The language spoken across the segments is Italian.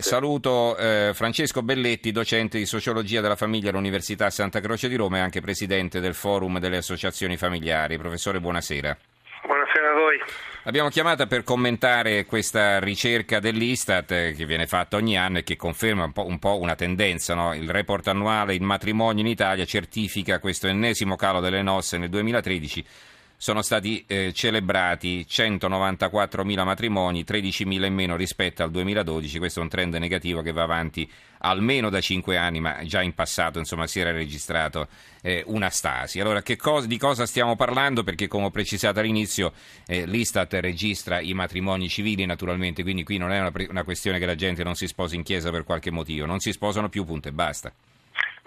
Saluto eh, Francesco Belletti, docente di sociologia della famiglia all'Università Santa Croce di Roma e anche presidente del Forum delle Associazioni Familiari. Professore, buonasera. Buonasera a voi. Abbiamo chiamata per commentare questa ricerca dell'Istat eh, che viene fatta ogni anno e che conferma un po', un po una tendenza. No? Il report annuale Il matrimonio in Italia certifica questo ennesimo calo delle nozze nel 2013 sono stati eh, celebrati 194.000 matrimoni, 13.000 in meno rispetto al 2012. Questo è un trend negativo che va avanti almeno da 5 anni, ma già in passato insomma, si era registrato eh, una stasi. Allora, cosa, di cosa stiamo parlando? Perché, come ho precisato all'inizio, eh, l'Istat registra i matrimoni civili, naturalmente, quindi qui non è una, una questione che la gente non si sposi in chiesa per qualche motivo, non si sposano più, punto e basta.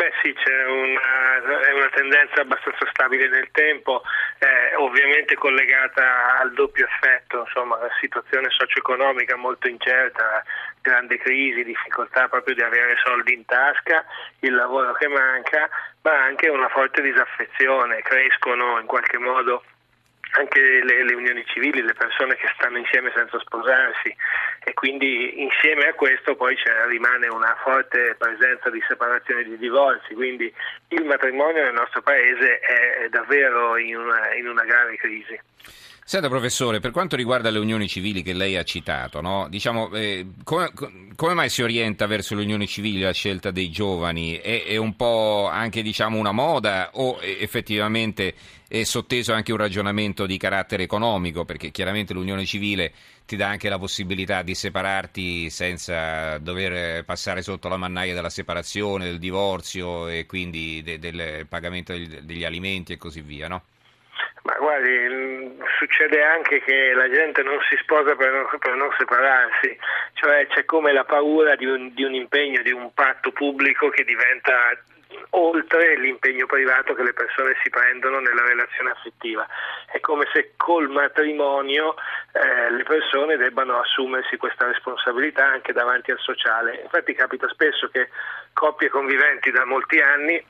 Beh sì, c'è una, è una tendenza abbastanza stabile nel tempo, eh, ovviamente collegata al doppio effetto, insomma situazione socio-economica molto incerta, grande crisi, difficoltà proprio di avere soldi in tasca, il lavoro che manca, ma anche una forte disaffezione, crescono in qualche modo anche le, le, unioni civili, le persone che stanno insieme senza sposarsi e quindi insieme a questo poi rimane una forte presenza di separazioni e di divorzi, quindi il matrimonio nel nostro paese è davvero in una, in una grave crisi. Senta professore, per quanto riguarda le unioni civili che lei ha citato, no? diciamo, eh, come, come, mai si orienta verso le unioni civili la scelta dei giovani? È, è un po' anche diciamo, una moda o effettivamente è sotteso anche un ragionamento di carattere economico? Perché chiaramente l'unione civile ti dà anche la possibilità di separarti senza dover passare sotto la mannaia della separazione, del divorzio e quindi de, del pagamento degli, degli alimenti e così via, no? Ma guardi, succede anche che la gente non si sposa per non, per non separarsi, cioè c'è come la paura di un, di un impegno, di un patto pubblico che diventa oltre l'impegno privato che le persone si prendono nella relazione affettiva. È come se col matrimonio eh, le persone debbano assumersi questa responsabilità anche davanti al sociale. Infatti capita spesso che coppie conviventi da molti anni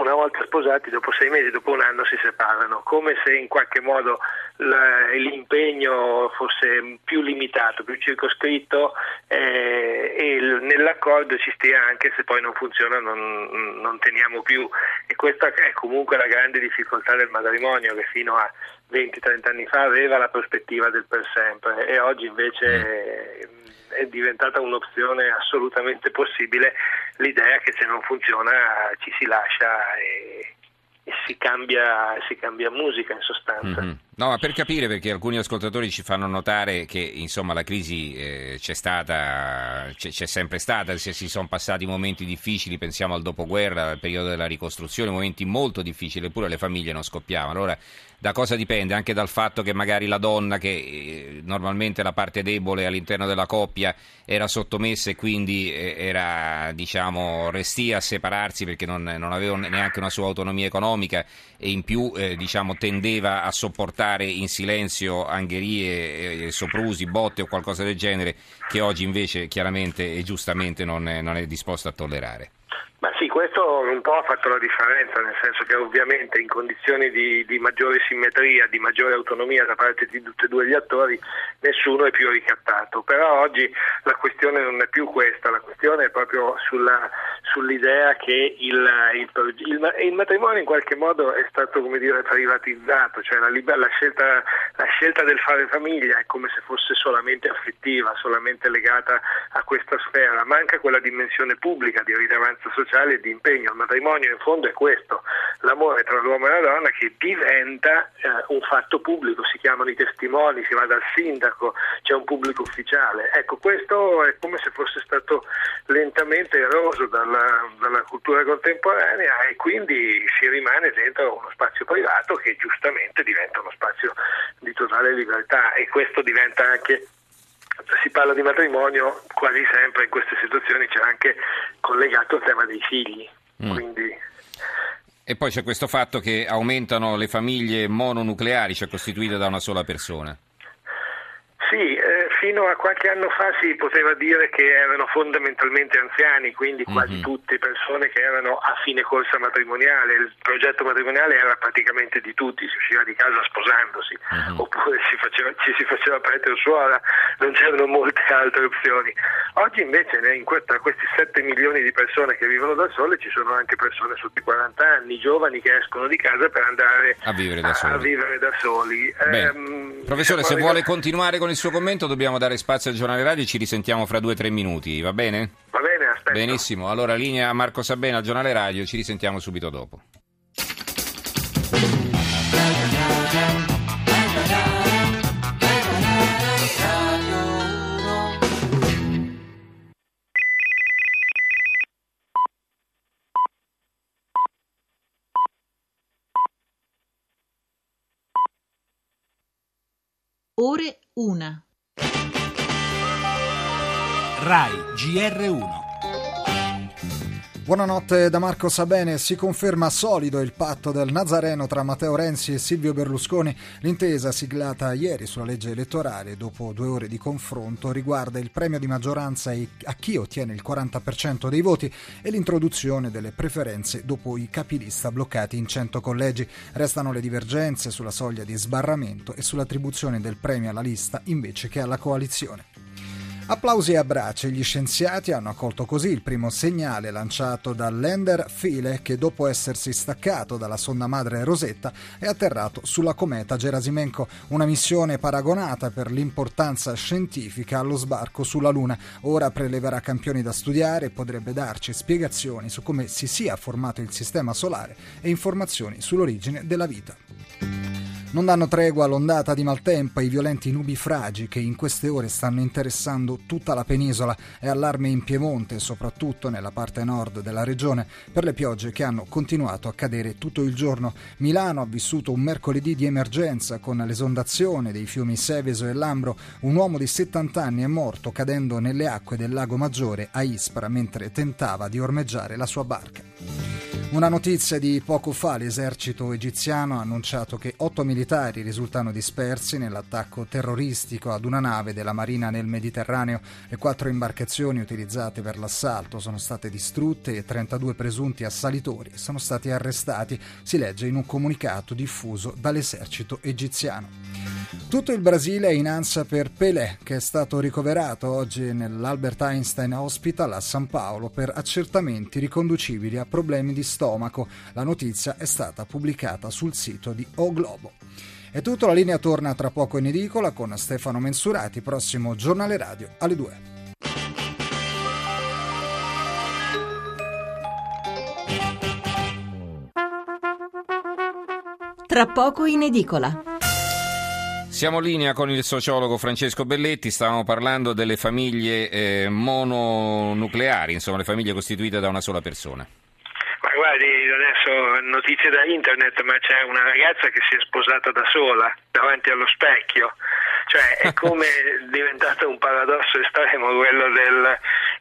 una volta sposati, dopo sei mesi, dopo un anno si separano, come se in qualche modo l'impegno fosse più limitato, più circoscritto eh, e nell'accordo ci stia anche se poi non funziona non, non teniamo più. E questa è comunque la grande difficoltà del matrimonio che fino a 20-30 anni fa aveva la prospettiva del per sempre e oggi invece mm è diventata un'opzione assolutamente possibile l'idea che se non funziona ci si lascia e, e si, cambia, si cambia musica in sostanza. Mm-hmm. No, ma per capire, perché alcuni ascoltatori ci fanno notare che insomma la crisi eh, c'è stata, c'è, c'è, sempre stata, se si sono passati momenti difficili, pensiamo al dopoguerra, al periodo della ricostruzione, momenti molto difficili, eppure le famiglie non scoppiavano. Allora, da cosa dipende? Anche dal fatto che magari la donna, che eh, normalmente è la parte debole all'interno della coppia, era sottomessa e quindi eh, era, diciamo, restia a separarsi perché non, non aveva neanche una sua autonomia economica e in più, eh, diciamo, tendeva a sopportare tollerare in silenzio angherie, soprusi, botte o qualcosa del genere che oggi invece chiaramente e giustamente non è, non è disposto a tollerare. Ma sì, questo un po' ha fatto la differenza, nel senso che ovviamente in condizioni di, di, maggiore simmetria, di maggiore autonomia da parte di tutti e due gli attori, nessuno è più ricattato. Però oggi la questione non è più questa, la questione è proprio sulla, sull'idea che il, il, il, il, matrimonio in qualche modo è stato dire, privatizzato, cioè la, la, scelta, la scelta del fare famiglia è come se fosse solamente affettiva, solamente legata a questa sfera, manca quella dimensione pubblica di rilevanza sociale e di impegno. Il matrimonio in fondo è questo, l'amore tra l'uomo e la donna che diventa eh, un fatto pubblico, si chiamano i testimoni, si va dal sindaco, c'è un pubblico ufficiale. Ecco, questo è come se fosse stato lentamente eroso dalla, dalla cultura contemporanea e quindi si rimane dentro uno spazio privato che giustamente diventa uno spazio di totale libertà e questo diventa anche si parla di matrimonio, quasi sempre in queste situazioni c'è anche collegato il tema dei figli. Mm. Quindi... E poi c'è questo fatto che aumentano le famiglie mononucleari, cioè costituite da una sola persona. Sì, eh, fino a qualche anno fa si poteva dire che erano fondamentalmente anziani, quindi quasi mm-hmm. tutte persone che erano a fine corsa matrimoniale. Il progetto matrimoniale era praticamente di tutti, si usciva di casa sposandosi, mm-hmm. oppure si faceva, ci si faceva prete o suora, non c'erano molte altre opzioni. Oggi invece in questa, questi 7 milioni di persone che vivono da sole ci sono anche persone sotto i 40 anni, giovani che escono di casa per andare a vivere da soli. A vivere da soli. Eh, Professore, se vuole continuare con il suo commento dobbiamo dare spazio al giornale radio e ci risentiamo fra due o tre minuti, va bene? Va bene, aspetta. Benissimo, allora linea Marco Sabena al giornale radio, ci risentiamo subito dopo. Ore 1. RAI GR1 Buonanotte da Marco Sabene. Si conferma solido il patto del Nazareno tra Matteo Renzi e Silvio Berlusconi. L'intesa siglata ieri sulla legge elettorale, dopo due ore di confronto, riguarda il premio di maggioranza a chi ottiene il 40% dei voti e l'introduzione delle preferenze dopo i capilista bloccati in 100 collegi. Restano le divergenze sulla soglia di sbarramento e sull'attribuzione del premio alla lista invece che alla coalizione. Applausi e abbracci. Gli scienziati hanno accolto così il primo segnale lanciato dal lander Philae che dopo essersi staccato dalla sonda madre Rosetta è atterrato sulla cometa Gerasimenko, una missione paragonata per l'importanza scientifica allo sbarco sulla Luna. Ora preleverà campioni da studiare e potrebbe darci spiegazioni su come si sia formato il sistema solare e informazioni sull'origine della vita. Non danno tregua all'ondata di maltempo e ai violenti nubifragi che in queste ore stanno interessando tutta la penisola e allarme in Piemonte, soprattutto nella parte nord della regione, per le piogge che hanno continuato a cadere tutto il giorno. Milano ha vissuto un mercoledì di emergenza con l'esondazione dei fiumi Seveso e Lambro. Un uomo di 70 anni è morto cadendo nelle acque del lago Maggiore a Ispra mentre tentava di ormeggiare la sua barca. Una notizia di poco fa, l'esercito egiziano ha annunciato che otto militari risultano dispersi nell'attacco terroristico ad una nave della Marina nel Mediterraneo. Le quattro imbarcazioni utilizzate per l'assalto sono state distrutte e 32 presunti assalitori sono stati arrestati, si legge in un comunicato diffuso dall'esercito egiziano. Tutto il Brasile è in ansia per Pelé, che è stato ricoverato oggi nell'Albert Einstein Hospital a San Paolo per accertamenti riconducibili a problemi di stomaco. La notizia è stata pubblicata sul sito di O Globo. È tutto, la linea torna tra poco in edicola con Stefano Mensurati, prossimo giornale radio alle 2. Tra poco in edicola. Siamo in linea con il sociologo Francesco Belletti, stavamo parlando delle famiglie eh, mononucleari, insomma le famiglie costituite da una sola persona. Ma guardi, adesso notizie da internet, ma c'è una ragazza che si è sposata da sola davanti allo specchio, cioè è come diventato un paradosso estremo quello del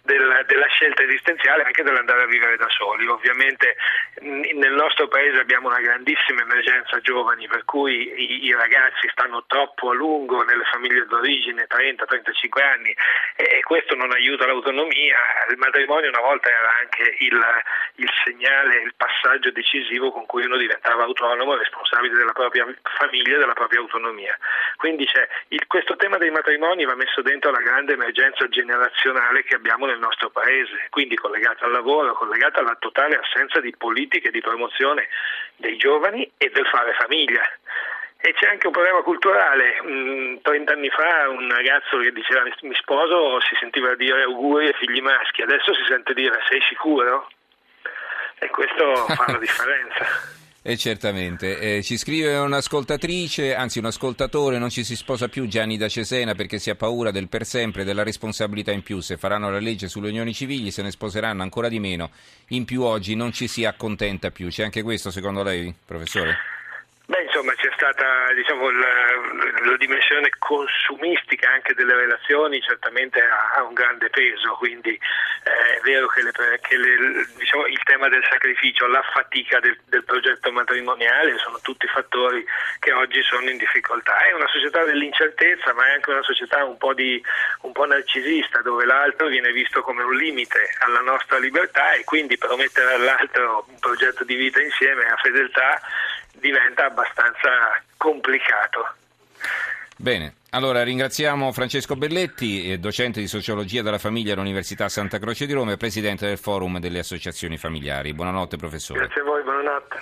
della, della, scelta esistenziale anche dell'andare a vivere da soli. Ovviamente nel nostro paese abbiamo una grandissima emergenza giovani per cui i, i ragazzi stanno troppo a lungo nelle famiglie d'origine, 30-35 anni e, questo non aiuta l'autonomia. Il matrimonio una volta era anche il, il segnale, il passaggio decisivo con cui uno diventava autonomo responsabile della propria famiglia e della propria autonomia. Quindi il, questo tema dei matrimoni va messo dentro la grande emergenza generazionale che abbiamo nel nostro paese, quindi collegata al lavoro, collegata alla totale assenza di politiche di promozione dei giovani e del fare famiglia. E c'è anche un problema culturale. 30 mm, anni fa un ragazzo che diceva mi sposo si sentiva dire auguri ai figli maschi, adesso si sente dire sei sicuro? E questo fa la differenza. Eh, certamente. Eh, ci scrive un'ascoltatrice, anzi un ascoltatore, non ci si sposa più Gianni da Cesena perché si ha paura del per sempre della responsabilità in più. Se faranno la legge sulle unioni civili se ne sposeranno ancora di meno. In più oggi non ci si accontenta più. C'è anche questo secondo lei, professore? Beh, insomma, c'è stata diciamo, la, la, dimensione consumistica anche delle relazioni, certamente ha, ha un grande peso, quindi eh, è vero che, le, che le, diciamo, il tema del sacrificio, la fatica del, del, progetto matrimoniale sono tutti fattori che oggi sono in difficoltà. È una società dell'incertezza, ma è anche una società un po', di, un po narcisista, dove l'altro viene visto come un limite alla nostra libertà e quindi promettere all'altro un progetto di vita insieme a fedeltà diventa abbastanza complicato. Bene, allora ringraziamo Francesco Belletti, docente di sociologia della famiglia all'Università Santa Croce di Roma e presidente del Forum delle Associazioni Familiari. Buonanotte professore. Grazie a voi, buonanotte.